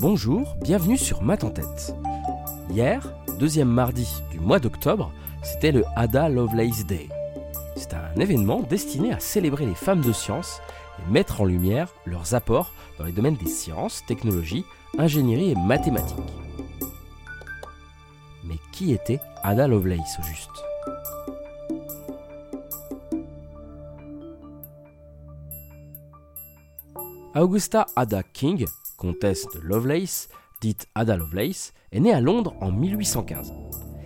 Bonjour, bienvenue sur Math en tête. Hier, deuxième mardi du mois d'octobre, c'était le Ada Lovelace Day. C'est un événement destiné à célébrer les femmes de science et mettre en lumière leurs apports dans les domaines des sciences, technologies, ingénierie et mathématiques. Mais qui était Ada Lovelace au juste? Augusta Ada King, comtesse de Lovelace, dite Ada Lovelace, est née à Londres en 1815.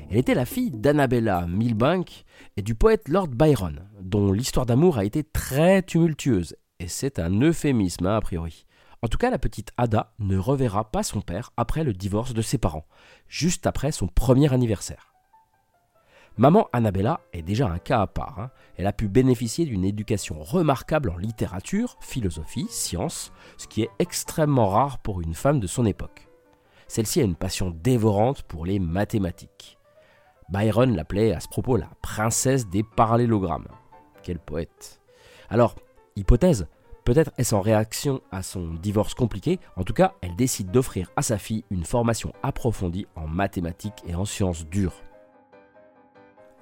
Elle était la fille d'Annabella Milbank et du poète Lord Byron, dont l'histoire d'amour a été très tumultueuse, et c'est un euphémisme hein, a priori. En tout cas, la petite Ada ne reverra pas son père après le divorce de ses parents, juste après son premier anniversaire. Maman Annabella est déjà un cas à part. Hein. Elle a pu bénéficier d'une éducation remarquable en littérature, philosophie, sciences, ce qui est extrêmement rare pour une femme de son époque. Celle-ci a une passion dévorante pour les mathématiques. Byron l'appelait à ce propos la princesse des parallélogrammes. Quel poète. Alors, hypothèse, peut-être est-ce en réaction à son divorce compliqué, en tout cas, elle décide d'offrir à sa fille une formation approfondie en mathématiques et en sciences dures.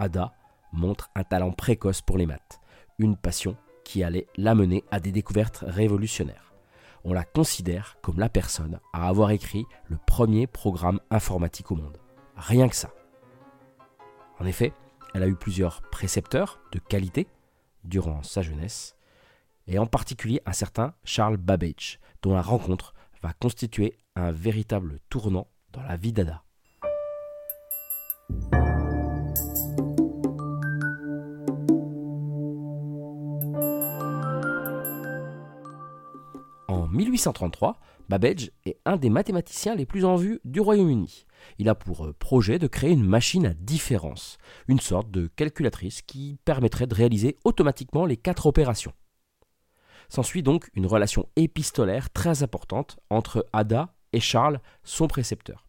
Ada montre un talent précoce pour les maths, une passion qui allait l'amener à des découvertes révolutionnaires. On la considère comme la personne à avoir écrit le premier programme informatique au monde. Rien que ça. En effet, elle a eu plusieurs précepteurs de qualité durant sa jeunesse, et en particulier un certain Charles Babbage, dont la rencontre va constituer un véritable tournant dans la vie d'Ada. En 1833, Babbage est un des mathématiciens les plus en vue du Royaume-Uni. Il a pour euh, projet de créer une machine à différence, une sorte de calculatrice qui permettrait de réaliser automatiquement les quatre opérations. S'ensuit donc une relation épistolaire très importante entre Ada et Charles, son précepteur.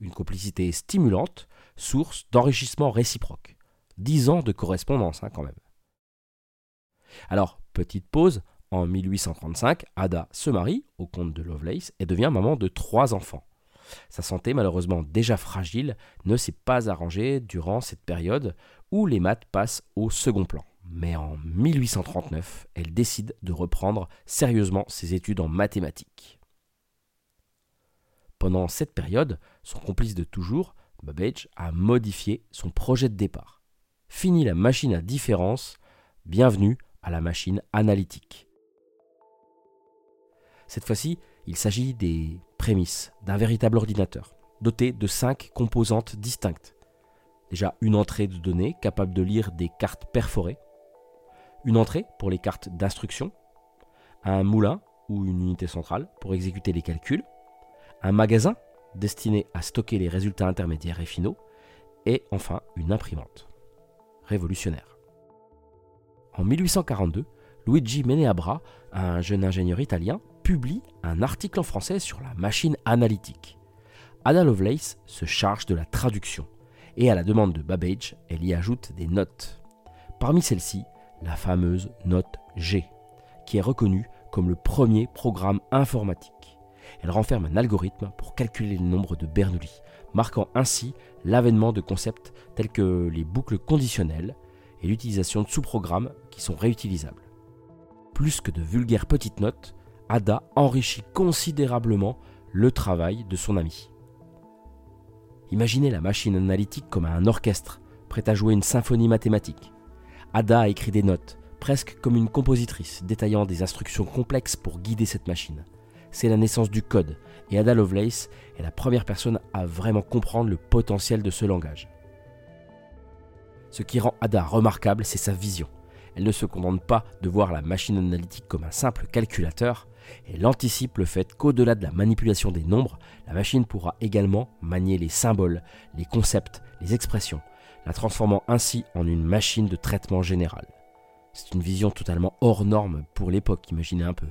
Une complicité stimulante, source d'enrichissement réciproque. Dix ans de correspondance hein, quand même. Alors, petite pause, en 1835, Ada se marie au comte de Lovelace et devient maman de trois enfants. Sa santé, malheureusement déjà fragile, ne s'est pas arrangée durant cette période où les maths passent au second plan. Mais en 1839, elle décide de reprendre sérieusement ses études en mathématiques. Pendant cette période, son complice de toujours, Babbage, a modifié son projet de départ. Fini la machine à différence, bienvenue à la machine analytique. Cette fois-ci, il s'agit des prémices d'un véritable ordinateur, doté de cinq composantes distinctes. Déjà une entrée de données capable de lire des cartes perforées, une entrée pour les cartes d'instruction, un moulin ou une unité centrale pour exécuter les calculs, un magasin destiné à stocker les résultats intermédiaires et finaux, et enfin une imprimante. Révolutionnaire. En 1842, Luigi Meneabra, un jeune ingénieur italien, publie un article en français sur la machine analytique. Ada Lovelace se charge de la traduction et à la demande de Babbage, elle y ajoute des notes. Parmi celles-ci, la fameuse note G, qui est reconnue comme le premier programme informatique. Elle renferme un algorithme pour calculer le nombre de Bernoulli, marquant ainsi l'avènement de concepts tels que les boucles conditionnelles et l'utilisation de sous-programmes qui sont réutilisables. Plus que de vulgaires petites notes, Ada enrichit considérablement le travail de son ami. Imaginez la machine analytique comme un orchestre, prêt à jouer une symphonie mathématique. Ada a écrit des notes, presque comme une compositrice, détaillant des instructions complexes pour guider cette machine. C'est la naissance du code, et Ada Lovelace est la première personne à vraiment comprendre le potentiel de ce langage. Ce qui rend Ada remarquable, c'est sa vision. Elle ne se contente pas de voir la machine analytique comme un simple calculateur, elle anticipe le fait qu'au-delà de la manipulation des nombres, la machine pourra également manier les symboles, les concepts, les expressions, la transformant ainsi en une machine de traitement général. C'est une vision totalement hors norme pour l'époque, imaginez un peu.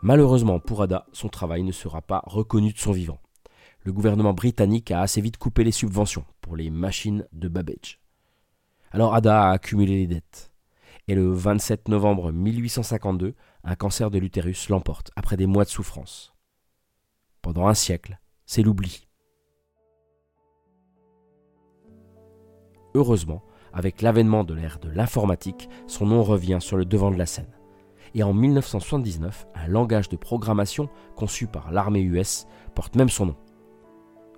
Malheureusement pour Ada, son travail ne sera pas reconnu de son vivant. Le gouvernement britannique a assez vite coupé les subventions pour les machines de Babbage. Alors Ada a accumulé les dettes. Et le 27 novembre 1852, un cancer de l'utérus l'emporte, après des mois de souffrance. Pendant un siècle, c'est l'oubli. Heureusement, avec l'avènement de l'ère de l'informatique, son nom revient sur le devant de la scène. Et en 1979, un langage de programmation conçu par l'armée US porte même son nom.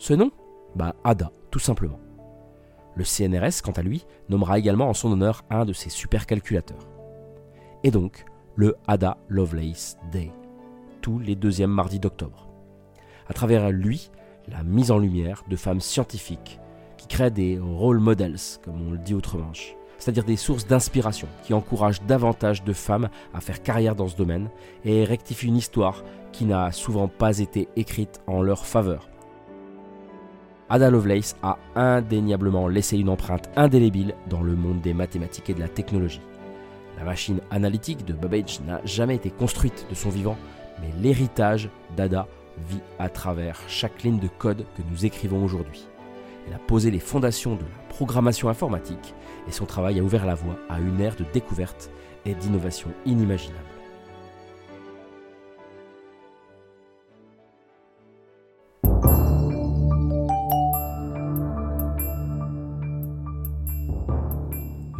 Ce nom Bah ADA, tout simplement. Le CNRS, quant à lui, nommera également en son honneur un de ses supercalculateurs. Et donc, le Ada Lovelace Day, tous les deuxièmes mardis d'octobre. À travers lui, la mise en lumière de femmes scientifiques qui créent des role models, comme on le dit autrement, c'est-à-dire des sources d'inspiration qui encouragent davantage de femmes à faire carrière dans ce domaine et rectifient une histoire qui n'a souvent pas été écrite en leur faveur. Ada Lovelace a indéniablement laissé une empreinte indélébile dans le monde des mathématiques et de la technologie. La machine analytique de Babbage n'a jamais été construite de son vivant, mais l'héritage d'Ada vit à travers chaque ligne de code que nous écrivons aujourd'hui. Elle a posé les fondations de la programmation informatique et son travail a ouvert la voie à une ère de découverte et d'innovation inimaginable.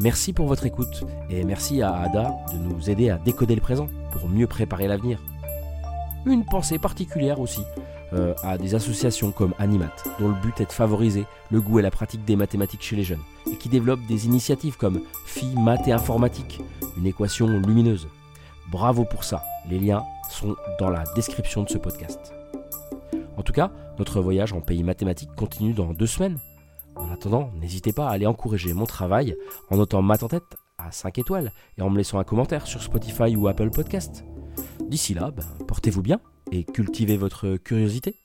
Merci pour votre écoute et merci à Ada de nous aider à décoder le présent pour mieux préparer l'avenir. Une pensée particulière aussi euh, à des associations comme Animat, dont le but est de favoriser le goût et la pratique des mathématiques chez les jeunes, et qui développent des initiatives comme Phi, Maths et Informatique, une équation lumineuse. Bravo pour ça, les liens sont dans la description de ce podcast. En tout cas, notre voyage en pays mathématique continue dans deux semaines. En attendant, n'hésitez pas à aller encourager mon travail en notant en tête à 5 étoiles et en me laissant un commentaire sur Spotify ou Apple Podcast. D'ici là, ben, portez-vous bien et cultivez votre curiosité.